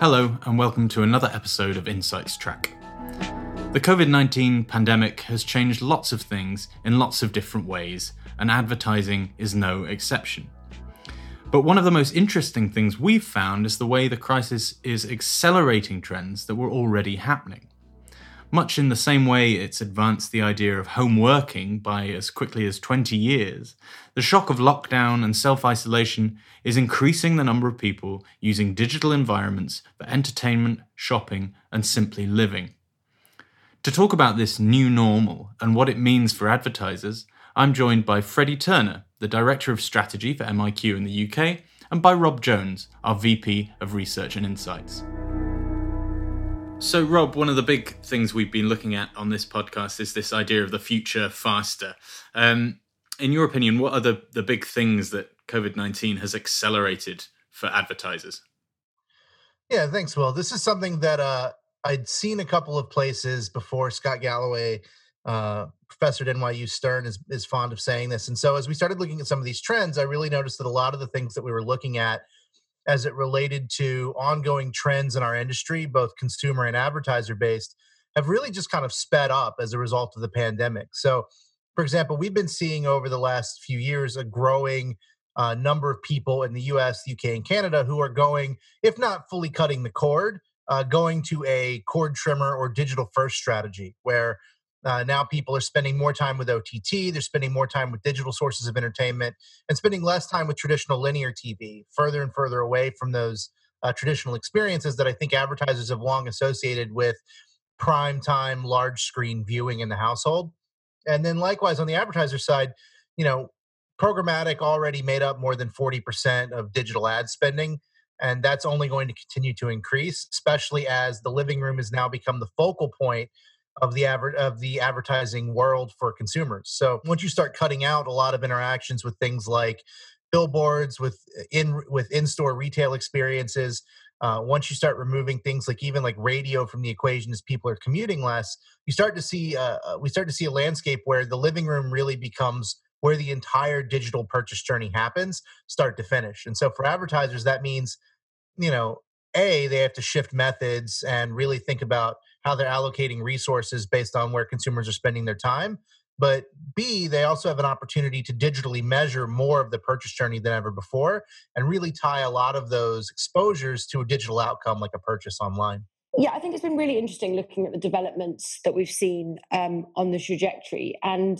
Hello, and welcome to another episode of Insights Track. The COVID 19 pandemic has changed lots of things in lots of different ways, and advertising is no exception. But one of the most interesting things we've found is the way the crisis is accelerating trends that were already happening. Much in the same way it's advanced the idea of home working by as quickly as 20 years, the shock of lockdown and self isolation is increasing the number of people using digital environments for entertainment, shopping, and simply living. To talk about this new normal and what it means for advertisers, I'm joined by Freddie Turner, the Director of Strategy for MIQ in the UK, and by Rob Jones, our VP of Research and Insights. So, Rob, one of the big things we've been looking at on this podcast is this idea of the future faster. Um, in your opinion, what are the, the big things that COVID 19 has accelerated for advertisers? Yeah, thanks, Will. This is something that uh, I'd seen a couple of places before. Scott Galloway, uh, professor at NYU Stern, is, is fond of saying this. And so, as we started looking at some of these trends, I really noticed that a lot of the things that we were looking at as it related to ongoing trends in our industry, both consumer and advertiser based, have really just kind of sped up as a result of the pandemic. So, for example, we've been seeing over the last few years a growing uh, number of people in the US, UK, and Canada who are going, if not fully cutting the cord, uh, going to a cord trimmer or digital first strategy where uh, now people are spending more time with OTT, they're spending more time with digital sources of entertainment, and spending less time with traditional linear TV, further and further away from those uh, traditional experiences that I think advertisers have long associated with prime time, large screen viewing in the household. And then likewise on the advertiser side, you know, programmatic already made up more than 40% of digital ad spending. And that's only going to continue to increase, especially as the living room has now become the focal point of the aver- of the advertising world for consumers. So once you start cutting out a lot of interactions with things like billboards, with uh, in with in store retail experiences, uh, once you start removing things like even like radio from the equation as people are commuting less, you start to see uh, uh, we start to see a landscape where the living room really becomes where the entire digital purchase journey happens, start to finish. And so for advertisers, that means you know a they have to shift methods and really think about how they're allocating resources based on where consumers are spending their time. But B, they also have an opportunity to digitally measure more of the purchase journey than ever before and really tie a lot of those exposures to a digital outcome like a purchase online. Yeah, I think it's been really interesting looking at the developments that we've seen um, on the trajectory. And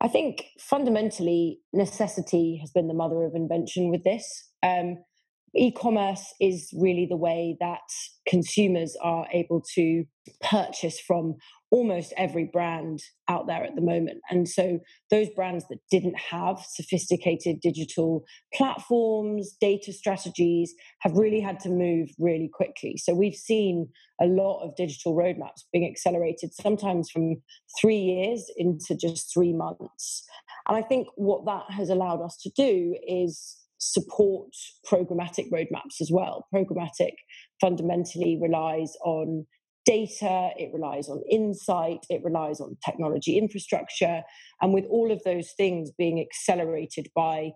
I think fundamentally, necessity has been the mother of invention with this. Um, e-commerce is really the way that consumers are able to purchase from almost every brand out there at the moment. And so those brands that didn't have sophisticated digital platforms data strategies have really had to move really quickly. So we've seen a lot of digital roadmaps being accelerated sometimes from 3 years into just 3 months. And i think what that has allowed us to do is support programmatic roadmaps as well. Programmatic fundamentally relies on data, it relies on insight, it relies on technology infrastructure. And with all of those things being accelerated by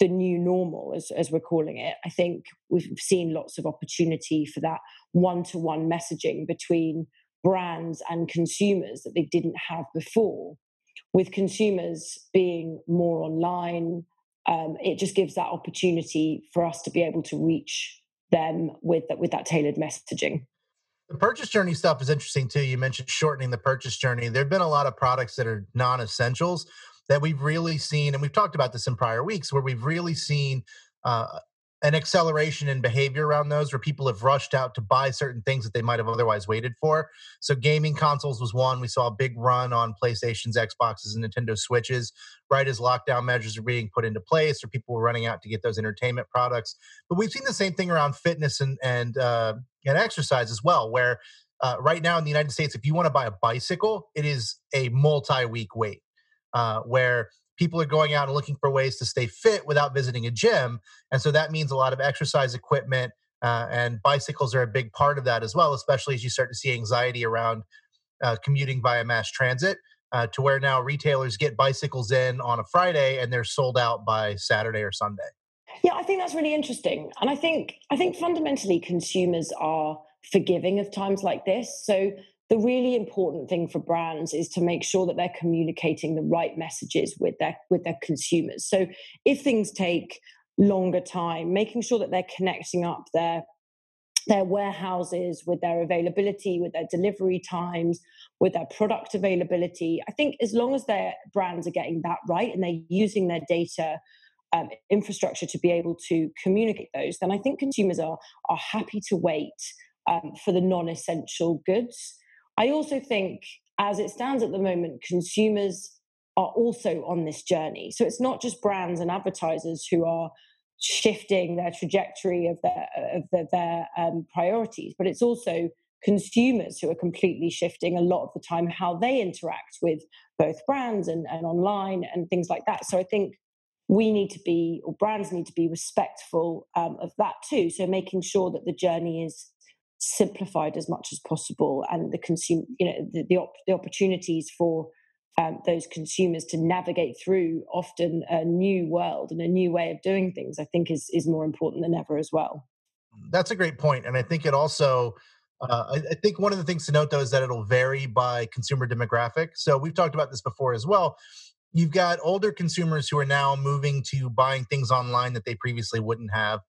the new normal, as, as we're calling it, I think we've seen lots of opportunity for that one to one messaging between brands and consumers that they didn't have before. With consumers being more online, um, it just gives that opportunity for us to be able to reach them with that with that tailored messaging. The purchase journey stuff is interesting too. You mentioned shortening the purchase journey. There have been a lot of products that are non-essentials that we've really seen, and we've talked about this in prior weeks, where we've really seen uh, an acceleration in behavior around those where people have rushed out to buy certain things that they might have otherwise waited for. So gaming consoles was one. We saw a big run on PlayStations, Xboxes, and Nintendo Switches right as lockdown measures are being put into place or people were running out to get those entertainment products. But we've seen the same thing around fitness and and uh, and exercise as well, where uh, right now in the United States, if you want to buy a bicycle, it is a multi-week wait. Uh, where people are going out and looking for ways to stay fit without visiting a gym. And so that means a lot of exercise equipment uh, and bicycles are a big part of that as well, especially as you start to see anxiety around uh, commuting via mass transit. Uh, to where now retailers get bicycles in on a Friday and they're sold out by Saturday or Sunday. Yeah, I think that's really interesting. And I think I think fundamentally consumers are forgiving of times like this. So the really important thing for brands is to make sure that they're communicating the right messages with their with their consumers. So if things take longer time, making sure that they're connecting up their their warehouses with their availability, with their delivery times, with their product availability. I think as long as their brands are getting that right and they're using their data um, infrastructure to be able to communicate those, then I think consumers are are happy to wait um, for the non-essential goods. I also think, as it stands at the moment, consumers are also on this journey. So it's not just brands and advertisers who are shifting their trajectory of their of their, um, priorities, but it's also consumers who are completely shifting a lot of the time how they interact with both brands and, and online and things like that. So I think we need to be, or brands need to be respectful um, of that too. So making sure that the journey is simplified as much as possible and the consume, you know, the, the, op- the opportunities for um, those consumers to navigate through often a new world and a new way of doing things, I think is is more important than ever as well. That's a great point, and I think it also. Uh, I, I think one of the things to note though is that it'll vary by consumer demographic. So we've talked about this before as well. You've got older consumers who are now moving to buying things online that they previously wouldn't have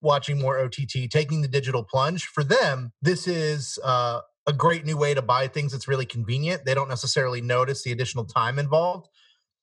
watching more OTT, taking the digital plunge. For them, this is uh, a great new way to buy things that's really convenient. They don't necessarily notice the additional time involved.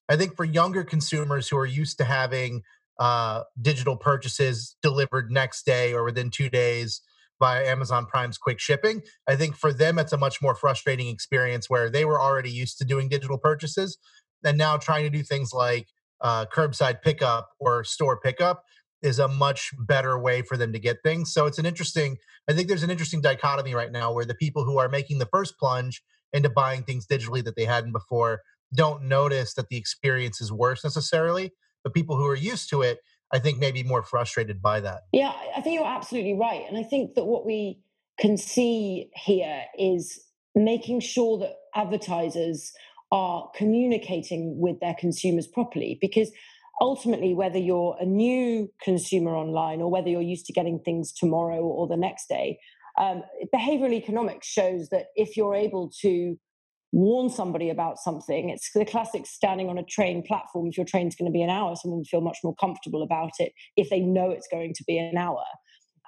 I think for younger consumers who are used to having uh, digital purchases delivered next day or within two days via Amazon Prime's quick shipping, I think for them it's a much more frustrating experience where they were already used to doing digital purchases and now trying to do things like uh, curbside pickup or store pickup is a much better way for them to get things. So it's an interesting, I think there's an interesting dichotomy right now where the people who are making the first plunge into buying things digitally that they hadn't before don't notice that the experience is worse necessarily. But people who are used to it, I think, may be more frustrated by that. Yeah, I think you're absolutely right. And I think that what we can see here is making sure that advertisers are communicating with their consumers properly because ultimately, whether you're a new consumer online or whether you're used to getting things tomorrow or the next day, um, behavioral economics shows that if you're able to warn somebody about something, it's the classic standing on a train platform. If your train's going to be an hour, someone will feel much more comfortable about it if they know it's going to be an hour.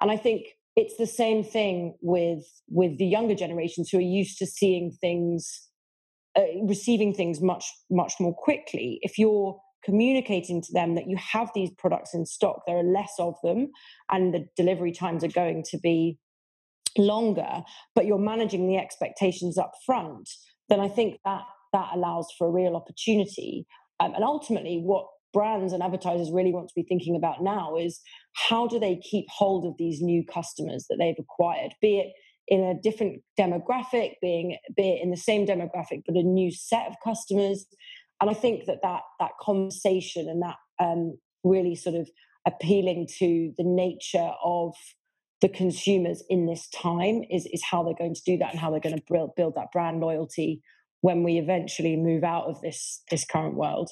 And I think it's the same thing with with the younger generations who are used to seeing things, uh, receiving things much much more quickly. If you're communicating to them that you have these products in stock, there are less of them, and the delivery times are going to be longer, but you're managing the expectations up front, then I think that that allows for a real opportunity. Um, and ultimately, what brands and advertisers really want to be thinking about now is how do they keep hold of these new customers that they've acquired, be it in a different demographic, being be it in the same demographic but a new set of customers, and I think that that that conversation and that um, really sort of appealing to the nature of the consumers in this time is is how they're going to do that and how they're going to build build that brand loyalty when we eventually move out of this this current world.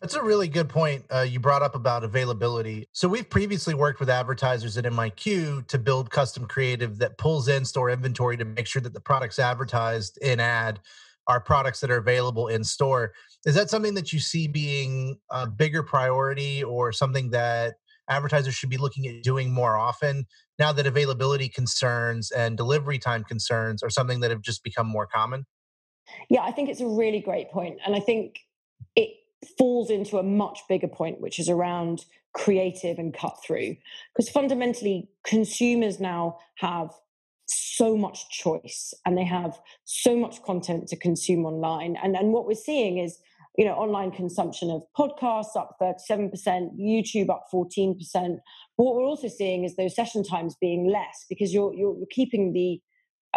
That's a really good point uh, you brought up about availability. So we've previously worked with advertisers at MIQ to build custom creative that pulls in store inventory to make sure that the products advertised in ad are products that are available in store. Is that something that you see being a bigger priority or something that advertisers should be looking at doing more often now that availability concerns and delivery time concerns are something that have just become more common? Yeah, I think it's a really great point. And I think it falls into a much bigger point, which is around creative and cut through. Because fundamentally, consumers now have so much choice and they have so much content to consume online. And, and what we're seeing is, you know, online consumption of podcasts up 37%, YouTube up 14%. But what we're also seeing is those session times being less because you're, you're, keeping the,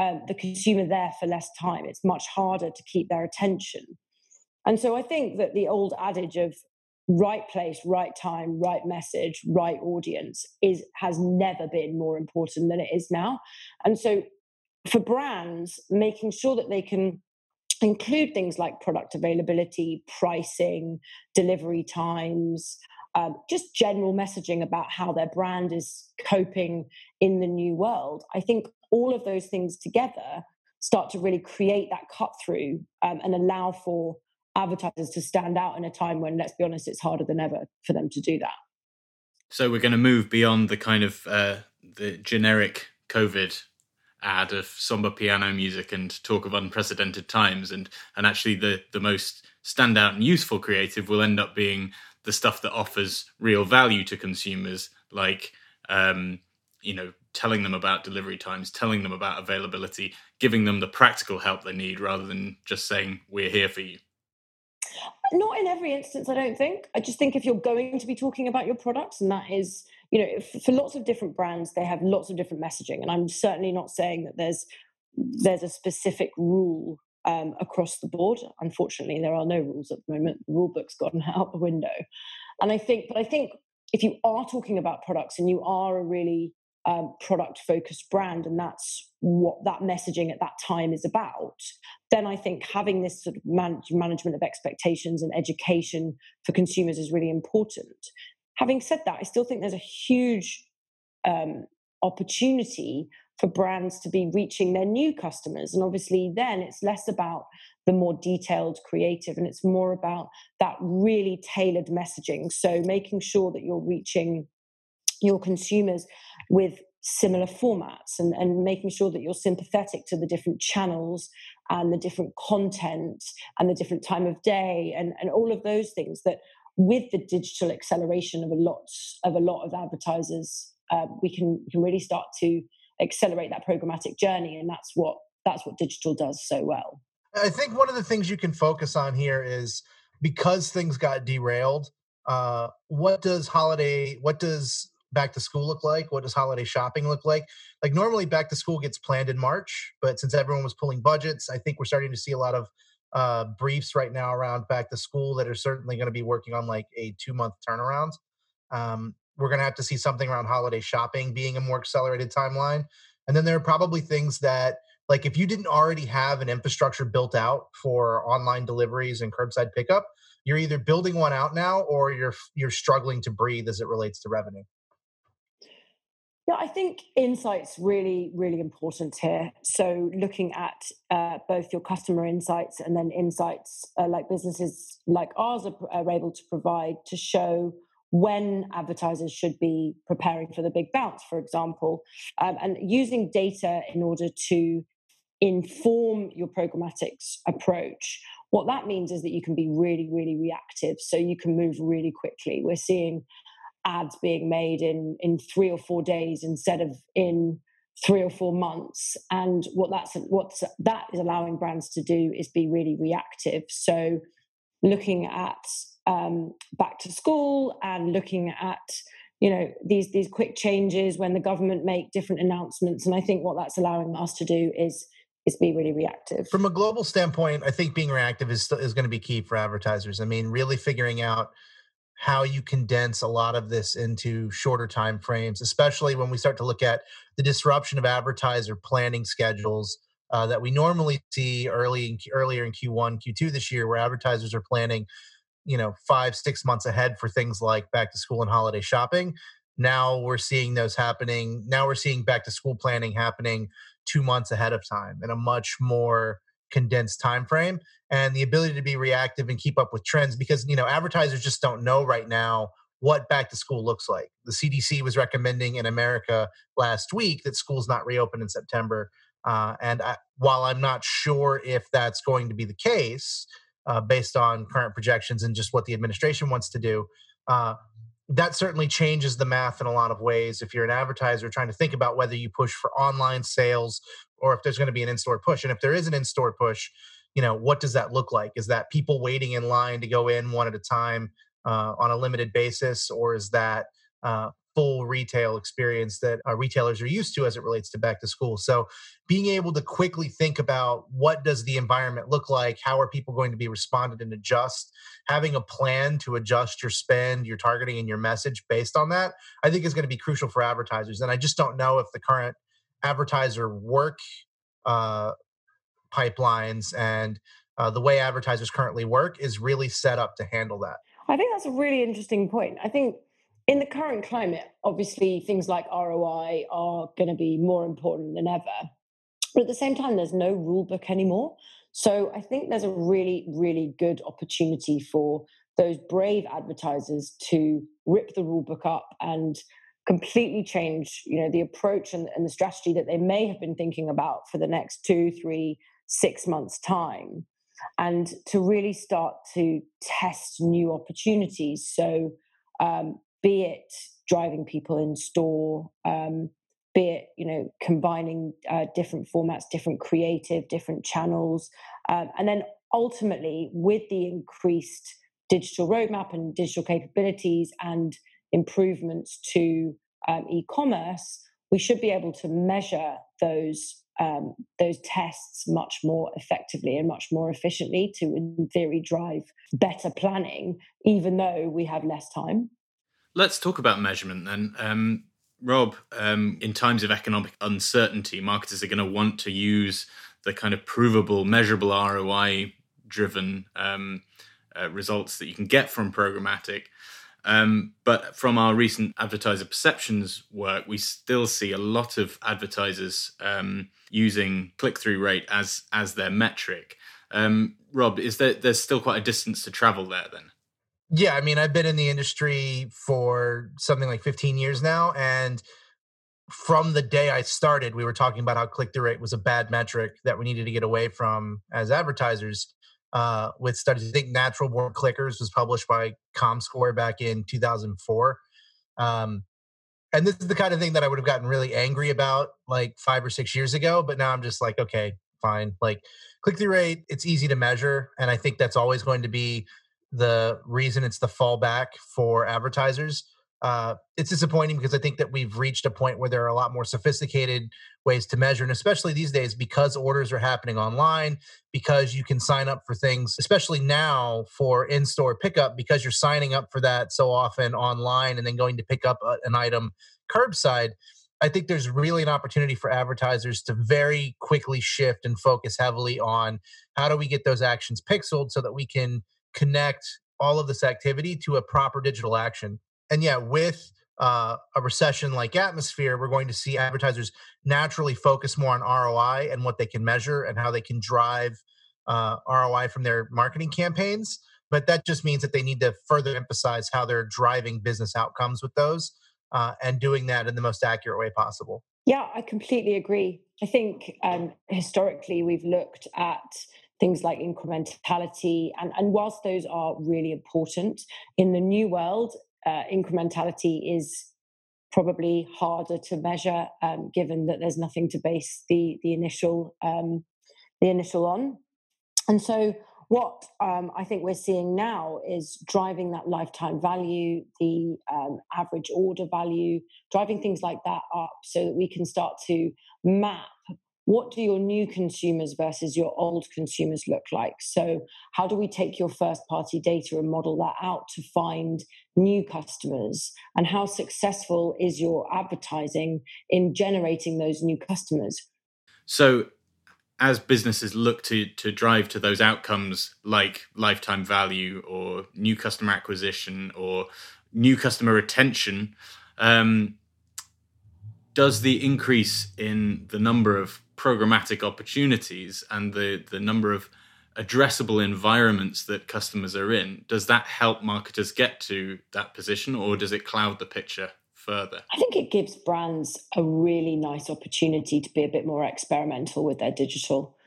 um, the consumer there for less time. It's much harder to keep their attention. And so I think that the old adage of right place, right time, right message, right audience is has never been more important than it is now. And so for brands, making sure that they can include things like product availability, pricing, delivery times, um, just general messaging about how their brand is coping in the new world. I think all of those things together start to really create that cut through um, and allow for advertisers to stand out in a time when, let's be honest, it's harder than ever for them to do that. So we're going to move beyond the kind of uh, the generic COVID ad of somber piano music and talk of unprecedented times, and and actually the the most standout and useful creative will end up being the stuff that offers real value to consumers, like um, you know telling them about delivery times, telling them about availability, giving them the practical help they need, rather than just saying we're here for you. Not in every instance, I don't think. I just think if you're going to be talking about your products, and that is, you know, for lots of different brands, they have lots of different messaging, and I'm certainly not saying that there's there's a specific rule um, across the board. Unfortunately, there are no rules at the moment. The rule book's gone out the window, and I think, but I think if you are talking about products and you are a really um, product focused brand and that's what that messaging at that time is about then i think having this sort of man- management of expectations and education for consumers is really important. Having said that i still think there's a huge um, opportunity for brands to be reaching their new customers and obviously then it's less about the more detailed creative and it's more about that really tailored messaging. So making sure that you're reaching your consumers with similar formats and, and making sure that you're sympathetic to the different channels and the different content and the different time of day and, and all of those things that with the digital acceleration of a lot of a lot of advertisers uh, we can can really start to accelerate that programmatic journey and that's what that's what digital does so well. I think one of the things you can focus on here is because things got derailed uh, what does holiday what does back to school look like? What does holiday shopping look like? Like normally back to school gets planned in March, but since everyone was pulling budgets, I think we're starting to see a lot of uh, briefs right now around back to school that are certainly going to be working on like a two month turnaround. Um, we're going to have to see something around holiday shopping being a more accelerated timeline. And then there are probably things that, like, if you didn't already have an infrastructure built out for online deliveries and curbside pickup, you're either building one out now or you're you're struggling to breathe as it relates to revenue. Yeah, I think insights really, really important here. So looking at uh, both your customer insights and then insights uh, like businesses like ours are, are, able to provide to show when advertisers should be preparing for the big bounce, for example, um, and using data in order to inform your programmatics approach. What that means is that you can be really, really reactive. So you can move really quickly. We're seeing ads being made in in three or four days instead of in three or four months. And what that's what that is allowing brands to do is be really reactive. So looking at um, back to school and looking at you know these these quick changes when the government make different announcements. And i think what that's allowing us to do is is be really reactive. From a global standpoint i think being reactive is is going to be key for advertisers. I mean really figuring out how you condense a lot of this into shorter time frames especially when we start to look at the disruption of advertiser planning schedules uh, that we normally see early in, earlier in q1 q2 this year where advertisers are planning you know five six months ahead for things like back to school and holiday shopping. Now we're seeing those happening now we're seeing back to school planning happening two months ahead of time in a much more condensed time frame and the ability to be reactive and keep up with trends because you know advertisers just don't know right now what back to school looks like. The CDC was recommending in America last week that schools not reopen in September. Uh, and I, while I'm not sure if that's going to be the case, uh, based on current projections and just what the administration wants to do, uh, that certainly changes the math in a lot of ways. If you're an advertiser trying to think about whether you push for online sales or if there's going to be an in-store push, and if there is an in-store push, you know what does that look like? Is that people waiting in line to go in one at a time uh, on a limited basis, or is that uh, full retail experience that uh, retailers are used to as it relates to back to school. So being able to quickly think about what does the environment look like, how are people going to be responded and adjust, having a plan to adjust your spend, your targeting and your message based on that, I think is going to be crucial for advertisers. And I just don't know if the current advertiser work uh, pipelines and uh, the way advertisers currently work is really set up to handle that. I think that's a really interesting point. I think in the current climate, obviously things like ROI are going to be more important than ever. But at the same time, there's no rule book anymore. So I think there's a really, really good opportunity for those brave advertisers to rip the rule book up and completely change, you know, the approach and, and the strategy that they may have been thinking about for the next two, three, six months' time, and to really start to test new opportunities. So um, be it driving people in store, um, be it you know combining uh, different formats, different creative, different channels, um, and then ultimately with the increased digital roadmap and digital capabilities and improvements to um, e-commerce, we should be able to measure those um, those tests much more effectively and much more efficiently to, in theory, drive better planning, even though we have less time. Let's talk about measurement then. Um, Rob, um, in times of economic uncertainty, marketers are going to want to use the kind of provable, measurable ROI driven um, uh, results that you can get from programmatic. Um, but from our recent advertiser perceptions work, we still see a lot of advertisers um, using click through rate as as their metric. Um, Rob, is there there's still quite a distance to travel there then? Yeah, I mean, I've been in the industry for something like 15 years now. And from the day I started, we were talking about how click through rate was a bad metric that we needed to get away from as advertisers. Uh, with studies, I think Natural Born Clickers was published by ComScore back in 2004. Um, and this is the kind of thing that I would have gotten really angry about like five or six years ago. But now I'm just like, okay, fine. Like click through rate, it's easy to measure. And I think that's always going to be the reason it's the fallback for advertisers. Uh, it's disappointing because I think that we've reached a point where there are a lot more sophisticated ways to measure, and especially these days because orders are happening online, because you can sign up for things, especially now for in-store pickup, because you're signing up for that so often online and then going to pick up a, an item curbside. I think there's really an opportunity for advertisers to very quickly shift and focus heavily on how do we get those actions pixeled so that we can connect all of this activity to a proper digital action. And yeah, with uh, a recession like atmosphere, we're going to see advertisers naturally focus more on ROI and what they can measure and how they can drive uh, ROI from their marketing campaigns. But that just means that they need to further emphasize how they're driving business outcomes with those uh, and doing that in the most accurate way possible. Yeah, I completely agree. I think um, historically we've looked at things like incrementality. And, and whilst those are really important, in the new world, uh, incrementality is probably harder to measure um, given that there's nothing to base the, the initial um, the initial on. And so what um, I think we're seeing now is driving that lifetime value, the um, average order value, driving things like that up so that we can start to map what do your new consumers versus your old consumers look like? So, how do we take your first party data and model that out to find new customers? And how successful is your advertising in generating those new customers? So, as businesses look to to drive to those outcomes like lifetime value or new customer acquisition or new customer retention, um, does the increase in the number of programmatic opportunities and the the number of addressable environments that customers are in does that help marketers get to that position or does it cloud the picture further? I think it gives brands a really nice opportunity to be a bit more experimental with their digital.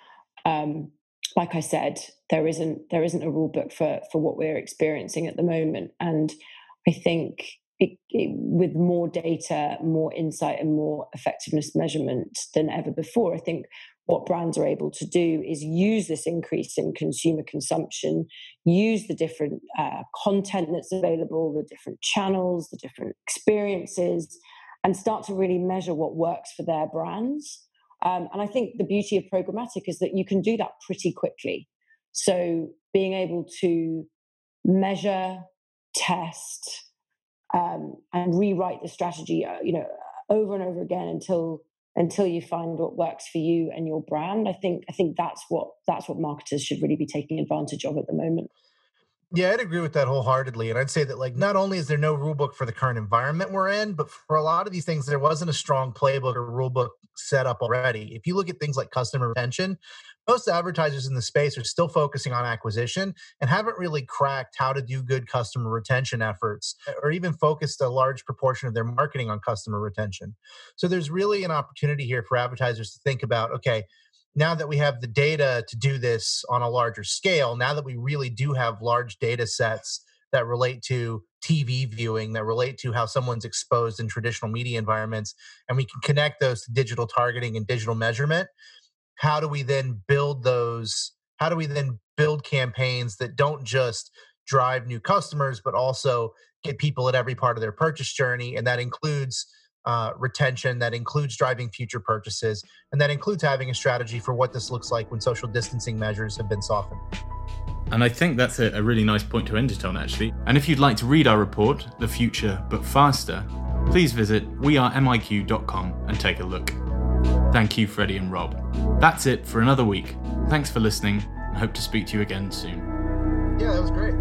Um, like i said there isn't there isn't a rule book for for what we're experiencing at the moment. And i think it, it, with more data, more insight, and more effectiveness measurement than ever before. I think what brands are able to do is use this increase in consumer consumption, use the different uh, content that's available, the different channels, the different experiences, and start to really measure what works for their brands. Um, and I think the beauty of programmatic is that you can do that pretty quickly. So being able to measure, test, um, and rewrite the strategy, uh, you know, over and over again until until you find what works for you and your brand. I think I think that's what that's what marketers should really be taking advantage of at the moment. Yeah, I'd agree with that wholeheartedly. And I'd say that, like, not only is there no rule book for the current environment we're in, but for a lot of these things, there wasn't a strong playbook or rule book set up already. If you look at things like customer retention, most advertisers in the space are still focusing on acquisition and haven't really cracked how to do good customer retention efforts eh, or even focused a large proportion of their marketing on customer retention. So there's really an opportunity here for advertisers to think about okay, now that we have the data to do this on a larger scale, now that we really do have large data sets that relate to TV viewing, that relate to how someone's exposed in traditional media environments, and we can connect those to digital targeting and digital measurement, how do we then build those? How do we then build campaigns that don't just drive new customers, but also get people at every part of their purchase journey? And that includes uh, retention that includes driving future purchases, and that includes having a strategy for what this looks like when social distancing measures have been softened. And I think that's a, a really nice point to end it on, actually. And if you'd like to read our report, The Future But Faster, please visit wearemiq.com and take a look. Thank you, Freddie and Rob. That's it for another week. Thanks for listening, and hope to speak to you again soon. Yeah, that was great.